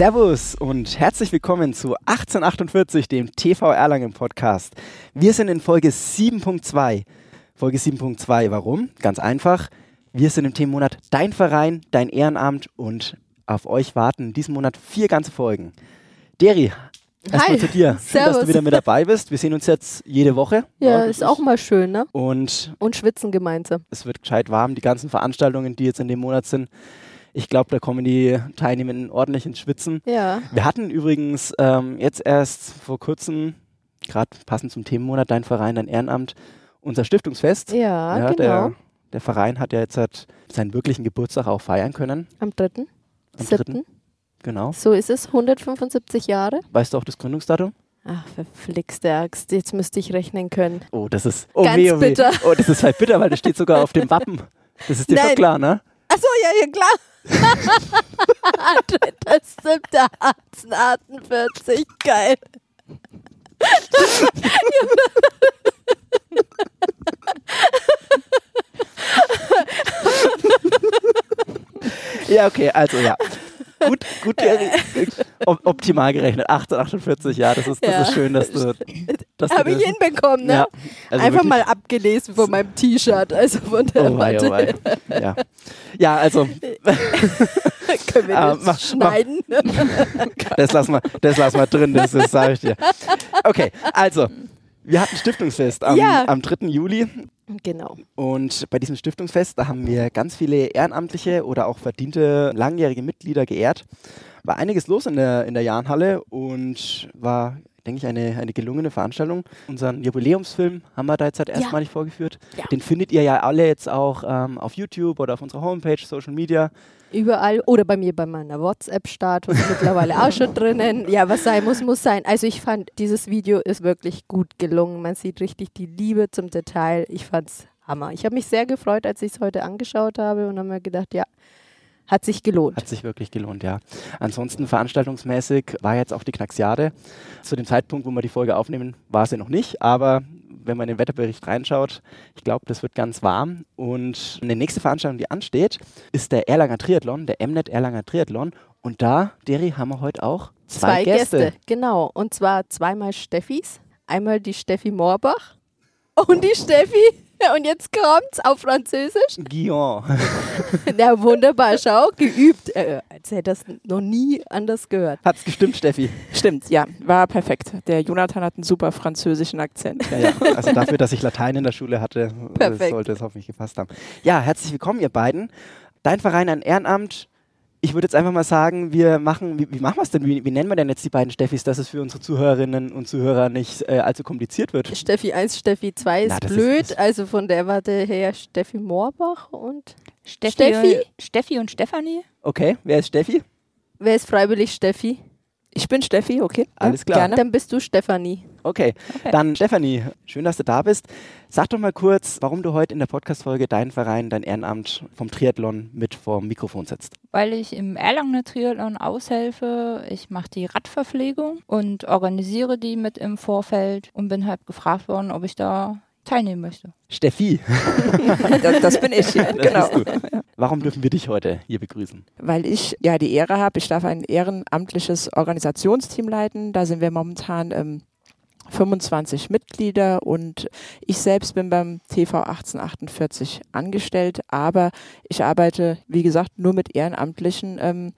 Servus und herzlich willkommen zu 1848, dem TV Erlangen Podcast. Wir sind in Folge 7.2. Folge 7.2, warum? Ganz einfach. Wir sind im Themenmonat Dein Verein, Dein Ehrenamt und auf euch warten in diesem Monat vier ganze Folgen. Deri, erstmal zu dir. Schön, dass du wieder mit dabei bist. Wir sehen uns jetzt jede Woche. Ja, ist auch mal schön, ne? Und, Und schwitzen gemeinsam. es wird gescheit warm. Die ganzen Veranstaltungen, die jetzt in dem Monat sind. Ich glaube, da kommen die Teilnehmenden ordentlich ins Schwitzen. Ja. Wir hatten übrigens ähm, jetzt erst vor kurzem, gerade passend zum Themenmonat, dein Verein, dein Ehrenamt, unser Stiftungsfest. Ja, genau. Der, der Verein hat ja jetzt halt seinen wirklichen Geburtstag auch feiern können. Am 3. Am 7. 3. Genau. So ist es, 175 Jahre. Weißt du auch das Gründungsdatum? Ach, verflixte Axt, jetzt müsste ich rechnen können. Oh, das ist oh, Ganz weh, oh, weh. bitter. Oh, das ist halt bitter, weil das steht sogar auf dem Wappen. Das ist dir schon Nein. klar, ne? Achso, ja, ja, klar. 3.7.1848, geil. Ja, okay, also ja. Gut, gut, op optimal gerechnet. 1848, ja, das ist, das Ja. ist schön, dass du. Dass Habe ich hinbekommen, ne? Ja, also Einfach mal abgelesen von meinem T-Shirt. Also von der Oh wei, oh wei. Ja. ja, also Können wir Ah, das mach- schneiden? das lassen wir, das lassen wir drin, das, das sage ich dir. Okay, also, wir hatten Stiftungsfest am, Ja. am 3. Juli genau. und bei diesem Stiftungsfest, da haben wir ganz viele ehrenamtliche oder auch verdiente langjährige Mitglieder geehrt. War einiges los in der, in der Jahnhalle und war, denke ich, eine, eine gelungene Veranstaltung. Unseren Jubiläumsfilm haben wir da jetzt halt erstmalig vorgeführt. Ja. Den findet ihr ja alle jetzt auch ähm, auf YouTube oder auf unserer Homepage, Social Media. Überall oder bei mir bei meiner WhatsApp-Status mittlerweile auch schon drinnen. Ja, was sein muss, muss sein. Also ich fand, dieses Video ist wirklich gut gelungen. Man sieht richtig die Liebe zum Detail. Ich fand's Hammer. Ich habe mich sehr gefreut, als ich es heute angeschaut habe und habe mir gedacht, ja, hat sich gelohnt. Hat sich wirklich gelohnt, ja. Ansonsten veranstaltungsmäßig war jetzt auch die Knacksjade. Zu dem Zeitpunkt, wo wir die Folge aufnehmen, war sie noch nicht, aber wenn man in den Wetterbericht reinschaut, ich glaube, das wird ganz warm. Und eine nächste Veranstaltung, die ansteht, ist der Erlanger Triathlon, der Mnet Erlanger Triathlon. Und da, Deri, haben wir heute auch zwei, Gäste. Genau. Und zwar zweimal Steffis. Einmal die Steffi Moorbach und die Steffi. Und jetzt kommt's auf Französisch. Guillaume. Ja, wunderbar. Schau, geübt. Äh, als hätte das noch nie anders gehört. Hat's gestimmt, Steffi? Stimmt, ja, war perfekt. Der Jonathan hat einen super französischen Akzent. Ja, ja. Also dafür, dass ich Latein in der Schule hatte, äh, Perfekt. sollte es hoffentlich gepasst haben. Ja, herzlich willkommen, ihr beiden. Dein Verein ein Ehrenamt. Ich würde jetzt einfach mal sagen, wir machen, wie, wie machen wir es denn? Wie, wie nennen wir denn jetzt die beiden Steffis, dass es für unsere Zuhörerinnen und Zuhörer nicht äh, allzu kompliziert wird? Steffi 1, Steffi 2 ist Na, blöd. ist- also von der Warte her Steffi Moorbach und Steffi, Steffi? Steffi und Stefanie? Okay, wer ist Steffi? wer ist freiwillig Steffi? Ich bin Steffi, okay. Alles klar. Gerne. Dann bist du Stefanie. Okay, Okay. dann Stefanie, schön, dass du da bist. Sag doch mal kurz, warum du heute in der Podcast-Folge deinen Verein, dein Ehrenamt vom Triathlon mit vorm Mikrofon sitzt. Weil ich im Erlanger Triathlon aushelfe. Ich mache die Radverpflegung und organisiere die mit im Vorfeld und bin halt gefragt worden, ob ich da teilnehmen möchte. Steffi, Das, das bin ich, ja, das genau. Warum dürfen wir dich heute hier begrüßen? Weil ich ja die Ehre habe, ich darf ein ehrenamtliches Organisationsteam leiten. Da sind wir momentan ähm, 25 Mitglieder und ich selbst bin beim TV 1848 angestellt, aber ich arbeite, wie gesagt, nur mit ehrenamtlichen ähm,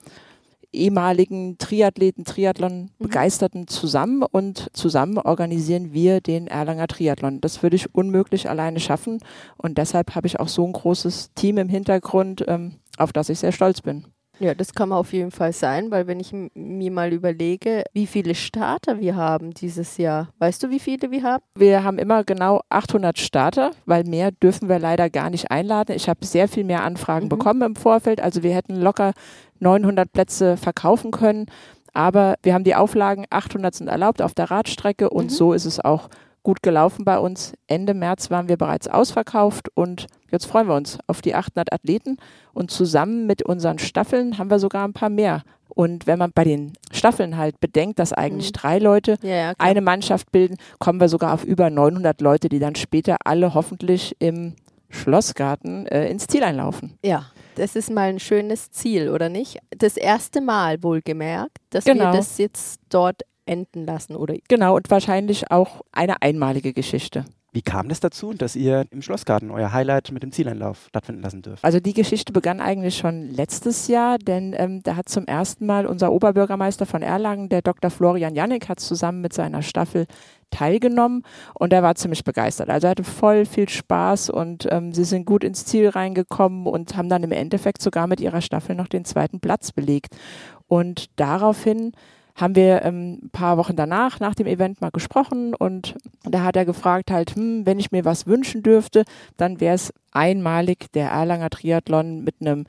ehemaligen Triathleten, Triathlon-Begeisterten zusammen und zusammen organisieren wir den Erlanger Triathlon. Das würde ich unmöglich alleine schaffen und deshalb habe ich auch so ein großes Team im Hintergrund, ähm, auf das ich sehr stolz bin. Ja, das kann man auf jeden Fall sein, weil wenn ich mir mal überlege, wie viele Starter wir haben dieses Jahr. Weißt du, wie viele wir haben? Wir haben immer genau 800 Starter, weil mehr dürfen wir leider gar nicht einladen. Ich habe sehr viel mehr Anfragen Mhm. bekommen im Vorfeld, also wir hätten locker 900 Plätze verkaufen können, aber wir haben die Auflagen, 800 sind erlaubt auf der Radstrecke und Mhm. so ist es auch gut gelaufen bei uns. Ende März waren wir bereits ausverkauft und jetzt freuen wir uns auf die 800 Athleten und zusammen mit unseren Staffeln haben wir sogar ein paar mehr. Und wenn man bei den Staffeln halt bedenkt, dass eigentlich Mhm. drei Leute Ja, ja, eine Mannschaft bilden, kommen wir sogar auf über 900 Leute, die dann später alle hoffentlich im Schlossgarten äh, ins Ziel einlaufen. Ja, Das ist mal ein schönes Ziel, oder nicht? Das erste Mal wohlgemerkt, dass Genau. wir das jetzt dort enden lassen, oder? Genau, und wahrscheinlich auch eine einmalige Geschichte. Wie kam das dazu, dass ihr im Schlossgarten euer Highlight mit dem Zieleinlauf stattfinden lassen dürft? Also die Geschichte begann eigentlich schon letztes Jahr, denn ähm, da hat zum ersten Mal unser Oberbürgermeister von Erlangen, der Dr. Florian Jannik, hat zusammen mit seiner Staffel teilgenommen und er war ziemlich begeistert. Also er hatte voll viel Spaß und ähm, sie sind gut ins Ziel reingekommen und haben dann im Endeffekt sogar mit ihrer Staffel noch den zweiten Platz belegt. Und daraufhin haben wir ähm, ein paar Wochen danach, nach dem Event mal gesprochen und da hat er gefragt halt, hm, wenn ich mir was wünschen dürfte, dann wäre es einmalig der Erlanger Triathlon mit einem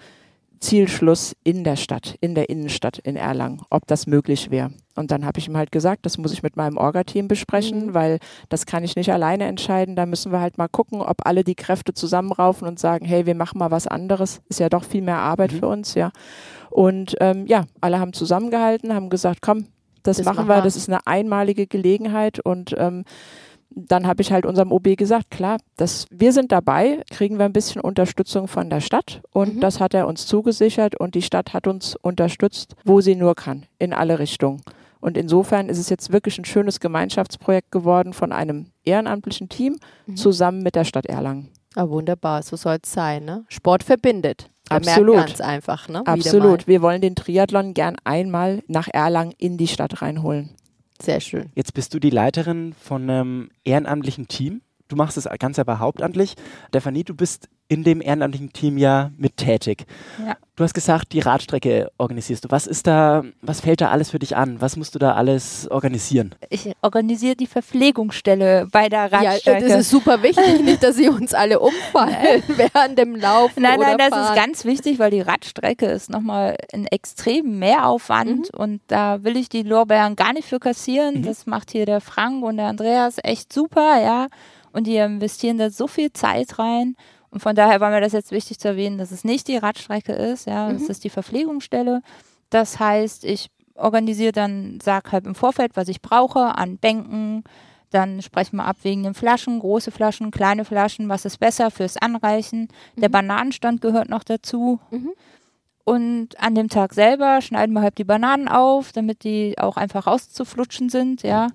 Zielschluss in der Stadt, in der Innenstadt in Erlangen, ob das möglich wäre. Und dann habe ich ihm halt gesagt, das muss ich mit meinem Orga-Team besprechen, Mhm. weil das kann ich nicht alleine entscheiden. Da müssen wir halt mal gucken, ob alle die Kräfte zusammenraufen und sagen, hey, wir machen mal was anderes. Ist ja doch viel mehr Arbeit Mhm. für uns, ja. Und ähm, ja, alle haben zusammengehalten, haben gesagt, komm, das, Das machen wir, wir. das ist eine einmalige Gelegenheit und ähm, dann habe ich halt unserem OB gesagt, klar, das, wir sind dabei, kriegen wir ein bisschen Unterstützung von der Stadt und Mhm. das hat er uns zugesichert und die Stadt hat uns unterstützt, wo sie nur kann, in alle Richtungen. Und insofern ist es jetzt wirklich ein schönes Gemeinschaftsprojekt geworden von einem ehrenamtlichen Team Mhm. zusammen mit der Stadt Erlangen. Ah, wunderbar, so soll es sein, ne? Sport verbindet. Da Absolut. merkt einfach, ne? Absolut. Wir wollen den Triathlon gern einmal nach Erlangen in die Stadt reinholen. Sehr schön. Jetzt bist du die Leiterin von einem ehrenamtlichen Team. Du machst es ganz aber hauptamtlich. Stefanie, du bist in dem ehrenamtlichen Team ja mit tätig. Ja. Du hast gesagt, die Radstrecke organisierst du. Was ist da, was fällt da alles für dich an? Was musst du da alles organisieren? Ich organisiere die Verpflegungsstelle bei der Ja, Radstrecke. das ist super wichtig, nicht, dass sie uns alle umfallen während dem Laufen Nein, oder nein, das Fahren. ist ganz wichtig, weil die Radstrecke ist nochmal ein extrem Mehraufwand Mhm. und da will ich die Lorbeeren gar nicht für kassieren. Mhm. Das macht hier der Frank und der Andreas echt super, ja. Und die investieren da so viel Zeit rein. Und von daher war mir das jetzt wichtig zu erwähnen, dass es nicht die Radstrecke ist, ja. Das Mhm. ist die Verpflegungsstelle. Das heißt, ich organisiere dann, sag halt im Vorfeld, was ich brauche an Bänken, dann sprechen wir ab wegen den Flaschen, große Flaschen, kleine Flaschen, was ist besser fürs Anreichen. Der Mhm. Bananenstand gehört noch dazu. Mhm. Und an dem Tag selber schneiden wir halt die Bananen auf, damit die auch einfach rauszuflutschen sind, ja.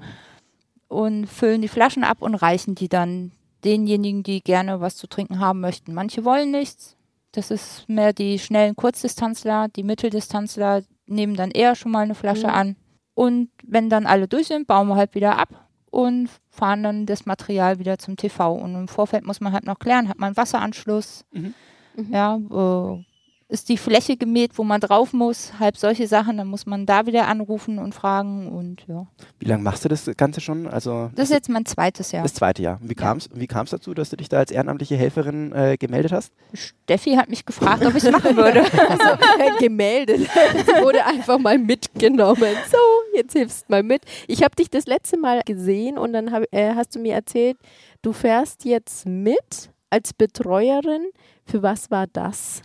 Und füllen die Flaschen ab und reichen die dann denjenigen, die gerne was zu trinken haben möchten. Manche wollen nichts. Das ist mehr die schnellen Kurzdistanzler, die Mitteldistanzler nehmen dann eher schon mal eine Flasche Mhm. an. Und wenn dann alle durch sind, bauen wir halt wieder ab und fahren dann das Material wieder zum TV. Und im Vorfeld muss man halt noch klären, hat man einen Wasseranschluss? Mhm. Mhm. Ja, äh, ist die Fläche gemäht, wo man drauf muss? Halb solche Sachen, dann muss man da wieder anrufen und fragen und ja. Wie lange machst du das Ganze schon? Also Das ist jetzt mein zweites Jahr. das zweite Jahr. Wie kam es wie kam's dazu, dass du dich da als ehrenamtliche Helferin äh, gemeldet hast? Steffi hat mich gefragt, ob ich es machen würde. also, gemeldet. Sie wurde einfach mal mitgenommen. So, jetzt hilfst mal mit. Ich habe dich das letzte Mal gesehen und dann hab, äh, hast du mir erzählt, du fährst jetzt mit als Betreuerin. Für was war das?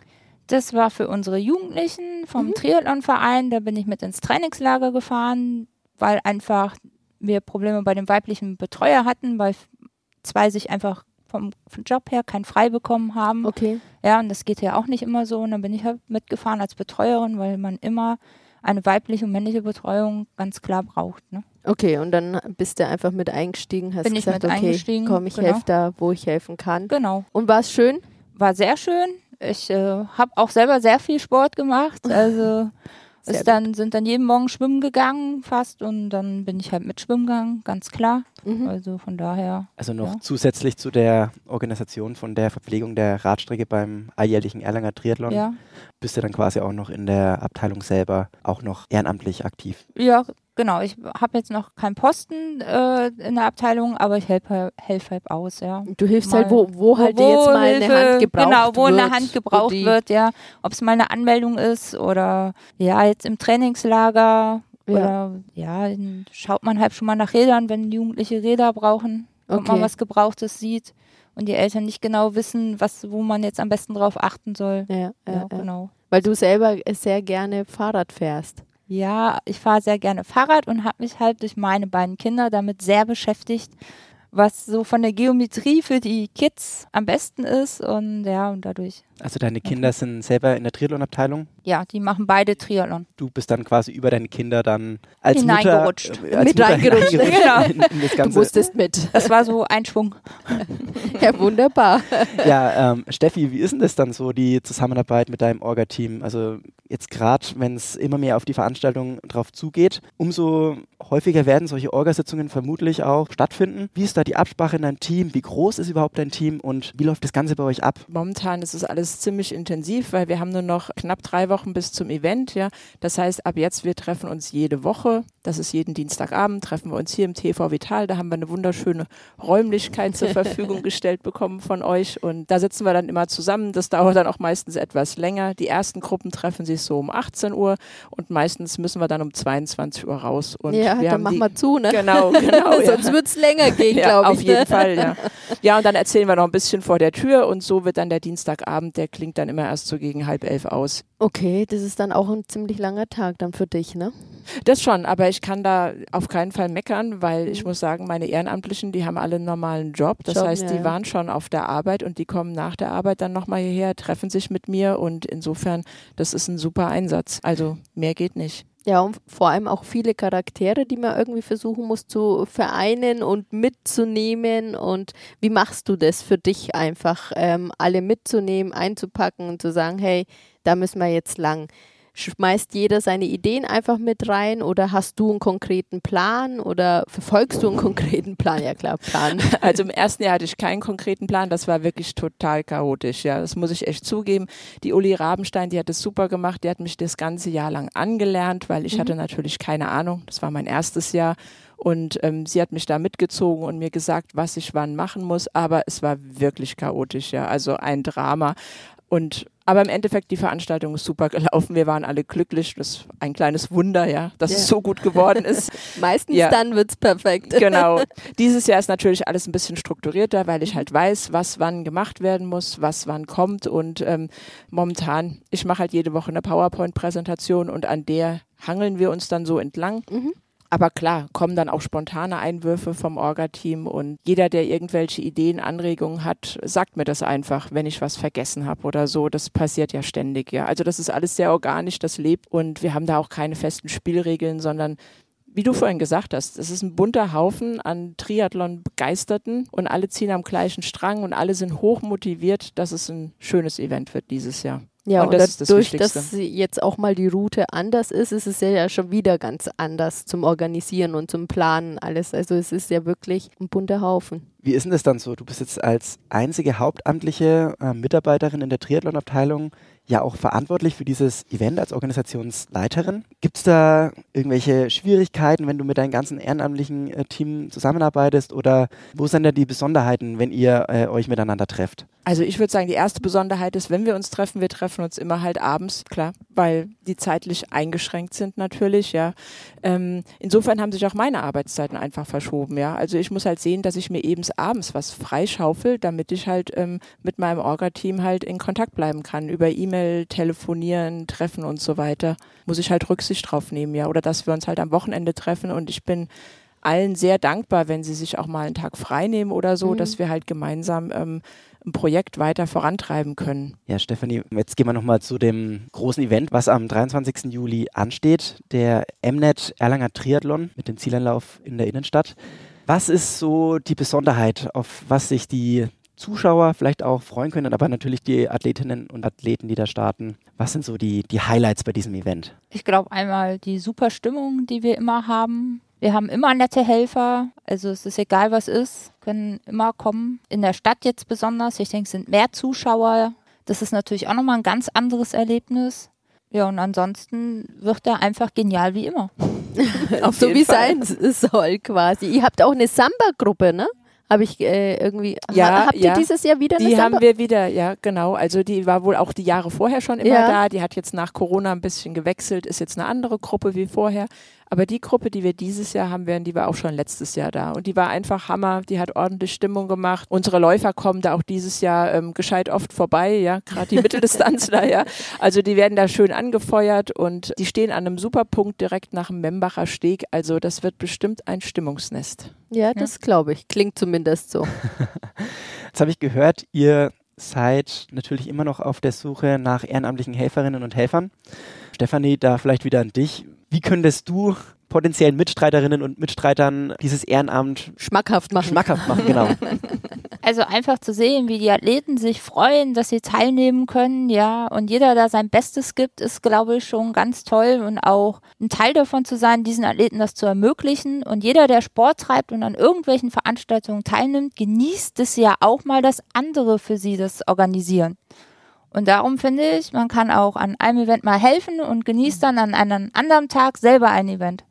Das war für unsere Jugendlichen vom Mhm. Triathlonverein. Da bin ich mit ins Trainingslager gefahren, weil einfach wir Probleme bei dem weiblichen Betreuer hatten, weil zwei sich einfach vom Job her kein Frei bekommen haben. Okay. Ja, und das geht ja auch nicht immer so. Und dann bin ich halt mitgefahren als Betreuerin, weil man immer eine weibliche und männliche Betreuung ganz klar braucht. Ne? Okay, und dann bist du einfach mit eingestiegen, hast Bin ich gesagt, mit okay, eingestiegen, komm, ich genau. helfe da, wo ich helfen kann. Genau. Und war es schön? War sehr schön. Ich äh, habe auch selber sehr viel Sport gemacht. Also ist dann, sind dann jeden Morgen schwimmen gegangen fast und dann bin ich halt mit schwimmen gegangen, ganz klar. Mhm. Also von daher. Also noch Ja. zusätzlich zu der Organisation von der Verpflegung der Radstrecke beim alljährlichen Erlanger Triathlon Ja. bist du dann quasi auch noch in der Abteilung selber auch noch ehrenamtlich aktiv. Ja, genau. Ich habe jetzt noch keinen Posten äh, in der Abteilung, aber ich helfe helf halt aus, ja. Du hilfst Mal- halt, wo, wo halt Wo jetzt mal eine Hilfe- Hand gebraucht Genau, wo wird. eine Hand gebraucht wird, ja. Ob es mal eine Anmeldung ist oder ja, jetzt im Trainingslager. Oder ja, dann schaut man halt schon mal nach Rädern, wenn Jugendliche Räder brauchen, Okay. man was Gebrauchtes sieht und die Eltern nicht genau wissen, was, wo man jetzt am besten drauf achten soll. Ja, ja, Ja, ja. genau. Weil du selber sehr gerne Fahrrad fährst. Ja, ich fahre sehr gerne Fahrrad und habe mich halt durch meine beiden Kinder damit sehr beschäftigt, was so von der Geometrie für die Kids am besten ist und ja, und dadurch. Also deine Kinder sind selber in der Triathlon-Abteilung? Ja, die machen beide Triathlon. Du bist dann quasi über deine Kinder dann als Hineingerutscht. Mutter, äh, als Mit Mutter reingerutscht, hineingerutscht in, in das Du Ganze. musstest mit. Das war so ein Schwung. Ja, wunderbar. Ja, ähm, Steffi, wie ist denn das dann so, die Zusammenarbeit mit deinem Orga-Team? Also jetzt gerade, wenn es immer mehr auf die Veranstaltung drauf zugeht, umso häufiger werden solche Orgasitzungen vermutlich auch stattfinden. Wie ist da die Absprache in deinem Team? Wie groß ist überhaupt dein Team und wie läuft das Ganze bei euch ab? Momentan ist es alles ziemlich intensiv, weil wir haben nur noch knapp drei Wochen bis zum Event. Ja, das heißt, ab jetzt wir treffen uns jede Woche. Das ist jeden Dienstagabend treffen wir uns hier im TV Vital. Da haben wir eine wunderschöne Räumlichkeit zur Verfügung gestellt bekommen von euch und da sitzen wir dann immer zusammen. Das dauert dann auch meistens etwas länger. Die ersten Gruppen treffen sich so um 18 Uhr und meistens müssen wir dann um 22 Uhr raus. Und ja, wir dann machen wir zu, ne? Genau, genau. ja. Sonst wird es länger gehen, Ja, glaube ich. auf jeden ne? Fall, ja. Ja, und dann erzählen wir noch ein bisschen vor der Tür und so wird dann der Dienstagabend, der klingt dann immer erst so gegen halb elf aus. Okay, das ist dann auch ein ziemlich langer Tag dann für dich, ne? Das schon, aber ich kann da auf keinen Fall meckern, weil ich Mhm. muss sagen, meine Ehrenamtlichen, die haben alle einen normalen Job. Das Job, heißt, ja, die ja. waren schon auf der Arbeit und die kommen nach der Arbeit dann nochmal hierher, treffen sich mit mir und insofern, das ist ein super Einsatz. Also mehr geht nicht. Ja, und vor allem auch viele Charaktere, die man irgendwie versuchen muss zu vereinen und mitzunehmen. Und wie machst du das für dich einfach, ähm, alle mitzunehmen, einzupacken und zu sagen, hey, da müssen wir jetzt lang. Schmeißt jeder seine Ideen einfach mit rein oder hast du einen konkreten Plan oder verfolgst du einen konkreten Plan? Ja klar, Plan. Also im ersten Jahr hatte ich keinen konkreten Plan. Das war wirklich total chaotisch. Ja, das muss ich echt zugeben. Die Uli Rabenstein, die hat es super gemacht. Die hat mich das ganze Jahr lang angelernt, weil ich Mhm. hatte natürlich keine Ahnung. Das war mein erstes Jahr. Und ähm, sie hat mich da mitgezogen und mir gesagt, was ich wann machen muss. Aber es war wirklich chaotisch, ja. Also ein Drama. Und aber im Endeffekt, die Veranstaltung ist super gelaufen. Wir waren alle glücklich. Das ist ein kleines Wunder, ja, dass Ja. es so gut geworden ist. Meistens Ja. dann wird es perfekt. Genau. Dieses Jahr ist natürlich alles ein bisschen strukturierter, weil ich halt weiß, was wann gemacht werden muss, was wann kommt. Und ähm, momentan, ich mache halt jede Woche eine PowerPoint-Präsentation und an der hangeln wir uns dann so entlang. Mhm. Aber klar, kommen dann auch spontane Einwürfe vom Orga-Team und jeder, der irgendwelche Ideen, Anregungen hat, sagt mir das einfach, wenn ich was vergessen habe oder so. Das passiert ja ständig, ja. Also das ist alles sehr organisch, das lebt und wir haben da auch keine festen Spielregeln, sondern wie du vorhin gesagt hast, es ist ein bunter Haufen an Triathlon-Begeisterten und alle ziehen am gleichen Strang und alle sind hoch motiviert, dass es ein schönes Event wird dieses Jahr. Ja, Und und, das das dadurch, dass sie jetzt auch mal die Route anders ist, ist es ja, ja schon wieder ganz anders zum Organisieren und zum Planen alles. Also es ist ja wirklich ein bunter Haufen. Wie ist denn das dann so? Du bist jetzt als einzige hauptamtliche äh, Mitarbeiterin in der Triathlon-Abteilung ja auch verantwortlich für dieses Event als Organisationsleiterin. Gibt es da irgendwelche Schwierigkeiten, wenn du mit deinem ganzen ehrenamtlichen äh, Team zusammenarbeitest oder wo sind da die Besonderheiten, wenn ihr äh, euch miteinander trefft? Also ich würde sagen, die erste Besonderheit ist, wenn wir uns treffen, wir treffen uns immer halt abends, klar, weil die zeitlich eingeschränkt sind natürlich, ja. Ähm, insofern haben sich auch meine Arbeitszeiten einfach verschoben, ja. Also ich muss halt sehen, dass ich mir eben abends was freischaufel, damit ich halt ähm, mit meinem Orga-Team halt in Kontakt bleiben kann. Über E-Mail, telefonieren, treffen und so weiter. Muss ich halt Rücksicht drauf nehmen, ja. Oder dass wir uns halt am Wochenende treffen und ich bin allen sehr dankbar, wenn sie sich auch mal einen Tag frei nehmen oder so, Mhm. dass wir halt gemeinsam ähm, ein Projekt weiter vorantreiben können. Ja, Stefanie, jetzt gehen wir nochmal zu dem großen Event, was am 23. Juli ansteht, der Mnet Erlanger Triathlon mit dem Zieleinlauf in der Innenstadt. Was ist so die Besonderheit, auf was sich die Zuschauer vielleicht auch freuen können, aber natürlich die Athletinnen und Athleten, die da starten? Was sind so die, die Highlights bei diesem Event? Ich glaube einmal die super Stimmung, die wir immer haben. Wir haben immer nette Helfer, also es ist egal was ist, können immer kommen. In der Stadt jetzt besonders, ich denke, es sind mehr Zuschauer. Das ist natürlich auch nochmal ein ganz anderes Erlebnis. Ja, und ansonsten wird er einfach genial wie immer. Auf so wie Fall. sein soll quasi. Ihr habt auch eine Samba-Gruppe, ne? Habe ich äh, irgendwie. Ja, ha, habt ihr ja. dieses Jahr wieder eine Die Samba? haben wir wieder, ja, genau. Also die war wohl auch die Jahre vorher schon immer Ja. da. Die hat jetzt nach Corona ein bisschen gewechselt, ist jetzt eine andere Gruppe wie vorher. Aber die Gruppe, die wir dieses Jahr haben werden, die war auch schon letztes Jahr da. Und die war einfach Hammer. Die hat ordentlich Stimmung gemacht. Unsere Läufer kommen da auch dieses Jahr ähm, gescheit oft vorbei, ja, gerade die Mitteldistanzler, ja. Also die werden da schön angefeuert und die stehen an einem super Punkt direkt nach dem Membacher Steg. Also das wird bestimmt ein Stimmungsnest. Ja, das glaube ich. Klingt zumindest so. Jetzt habe ich gehört, ihr seid natürlich immer noch auf der Suche nach ehrenamtlichen Helferinnen und Helfern. Stefanie, da vielleicht wieder an dich. Wie könntest du potenziellen Mitstreiterinnen und Mitstreitern dieses Ehrenamt schmackhaft machen? Schmackhaft machen, genau. Also einfach zu sehen, wie die Athleten sich freuen, dass sie teilnehmen können, ja, und jeder da sein Bestes gibt, ist, glaube ich, schon ganz toll und auch ein Teil davon zu sein, diesen Athleten das zu ermöglichen. Und jeder, der Sport treibt und an irgendwelchen Veranstaltungen teilnimmt, genießt es ja auch mal, dass andere für sie das organisieren. Und darum finde ich, man kann auch an einem Event mal helfen und genießt dann an einem anderen Tag selber ein Event.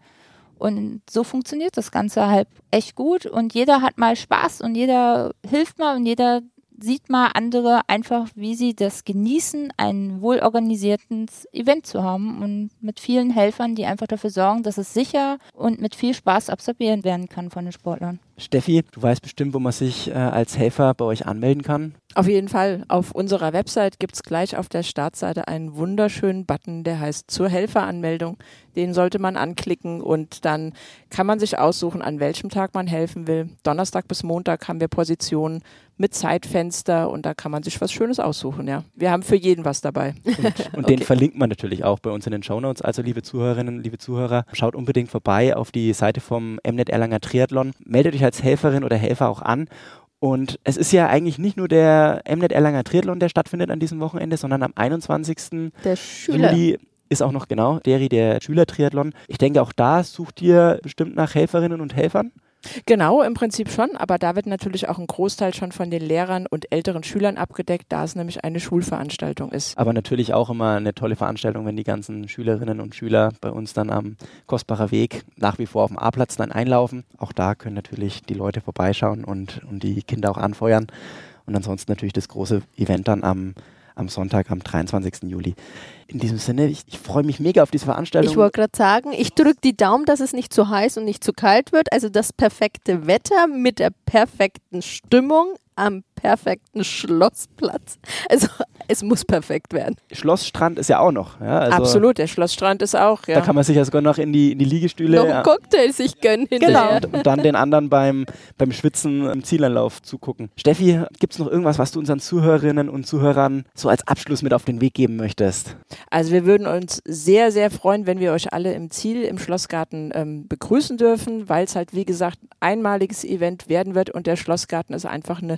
Und so funktioniert das Ganze halt echt gut und jeder hat mal Spaß und jeder hilft mal und jeder sieht mal andere einfach, wie sie das genießen, ein wohlorganisiertes Event zu haben und mit vielen Helfern, die einfach dafür sorgen, dass es sicher und mit viel Spaß absolviert werden kann von den Sportlern. Steffi, du weißt bestimmt, wo man sich äh, als Helfer bei euch anmelden kann. Auf jeden Fall. Auf unserer Website gibt es gleich auf der Startseite einen wunderschönen Button, der heißt zur Helferanmeldung. Den sollte man anklicken und dann kann man sich aussuchen, an welchem Tag man helfen will. Donnerstag bis Montag haben wir Positionen mit Zeitfenster und da kann man sich was Schönes aussuchen, ja. Wir haben für jeden was dabei. Und, und okay. den verlinkt man natürlich auch bei uns in den Shownotes. Also liebe Zuhörerinnen, liebe Zuhörer, schaut unbedingt vorbei auf die Seite vom Mnet Erlanger Triathlon. Meldet euch als Helferin oder Helfer auch an und es ist ja eigentlich nicht nur der Mnet Erlanger Triathlon, der stattfindet an diesem Wochenende, sondern am 21. Der Schüler. Juli ist auch noch genau Deri, der Schülertriathlon. Ich denke, auch da sucht ihr bestimmt nach Helferinnen und Helfern. Genau, im Prinzip schon, aber da wird natürlich auch ein Großteil schon von den Lehrern und älteren Schülern abgedeckt, da es nämlich eine Schulveranstaltung ist. Aber natürlich auch immer eine tolle Veranstaltung, wenn die ganzen Schülerinnen und Schüler bei uns dann am Kostbarer Weg nach wie vor auf dem A-Platz dann einlaufen. Auch da können natürlich die Leute vorbeischauen und, und die Kinder auch anfeuern. Und ansonsten natürlich das große Event dann am am Sonntag, am 23. Juli. In diesem Sinne, ich, ich freue mich mega auf diese Veranstaltung. Ich wollte gerade sagen, ich drücke die Daumen, dass es nicht zu heiß und nicht zu kalt wird. Also das perfekte Wetter mit der perfekten Stimmung am perfekten Schlossplatz. Also es muss perfekt werden. Schlossstrand ist ja auch noch. Ja, also Absolut, der Schlossstrand ist auch. Ja. Da kann man sich ja sogar noch in die, in die Liegestühle. Noch einen Cocktail sich gönnen hinterher. Genau. Und, und, dann den anderen beim, beim Schwitzen im Zielanlauf zugucken. Steffi, gibt es noch irgendwas, was du unseren Zuhörerinnen und Zuhörern so als Abschluss mit auf den Weg geben möchtest? Also wir würden uns sehr, sehr freuen, wenn wir euch alle im Ziel im Schlossgarten ähm, begrüßen dürfen, weil es halt, wie gesagt, ein einmaliges Event werden wird und der Schlossgarten ist einfach eine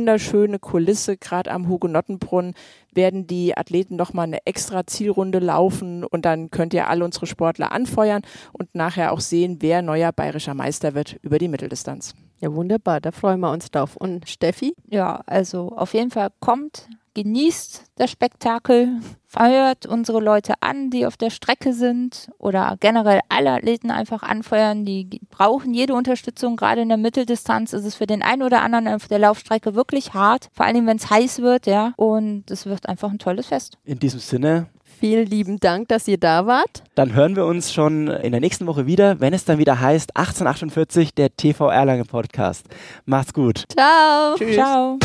wunderschöne Kulisse, gerade am Hugenottenbrunnen werden die Athleten nochmal eine extra Zielrunde laufen und dann könnt ihr alle unsere Sportler anfeuern und nachher auch sehen, wer neuer bayerischer Meister wird über die Mitteldistanz. Ja, wunderbar, da freuen wir uns drauf. Und Steffi? Ja, also auf jeden Fall kommt, genießt das Spektakel, feuert unsere Leute an, die auf der Strecke sind oder generell alle Athleten einfach anfeuern. Die brauchen jede Unterstützung. Gerade in der Mitteldistanz ist es für den einen oder anderen auf der Laufstrecke wirklich hart, vor allem wenn es heiß wird, ja. Und es wird einfach ein tolles Fest. In diesem Sinne. Vielen lieben Dank, dass ihr da wart. Dann hören wir uns schon in der nächsten Woche wieder, wenn es dann wieder heißt 1848, der TV Erlangen Podcast. Macht's gut. Ciao. Tschüss. Ciao.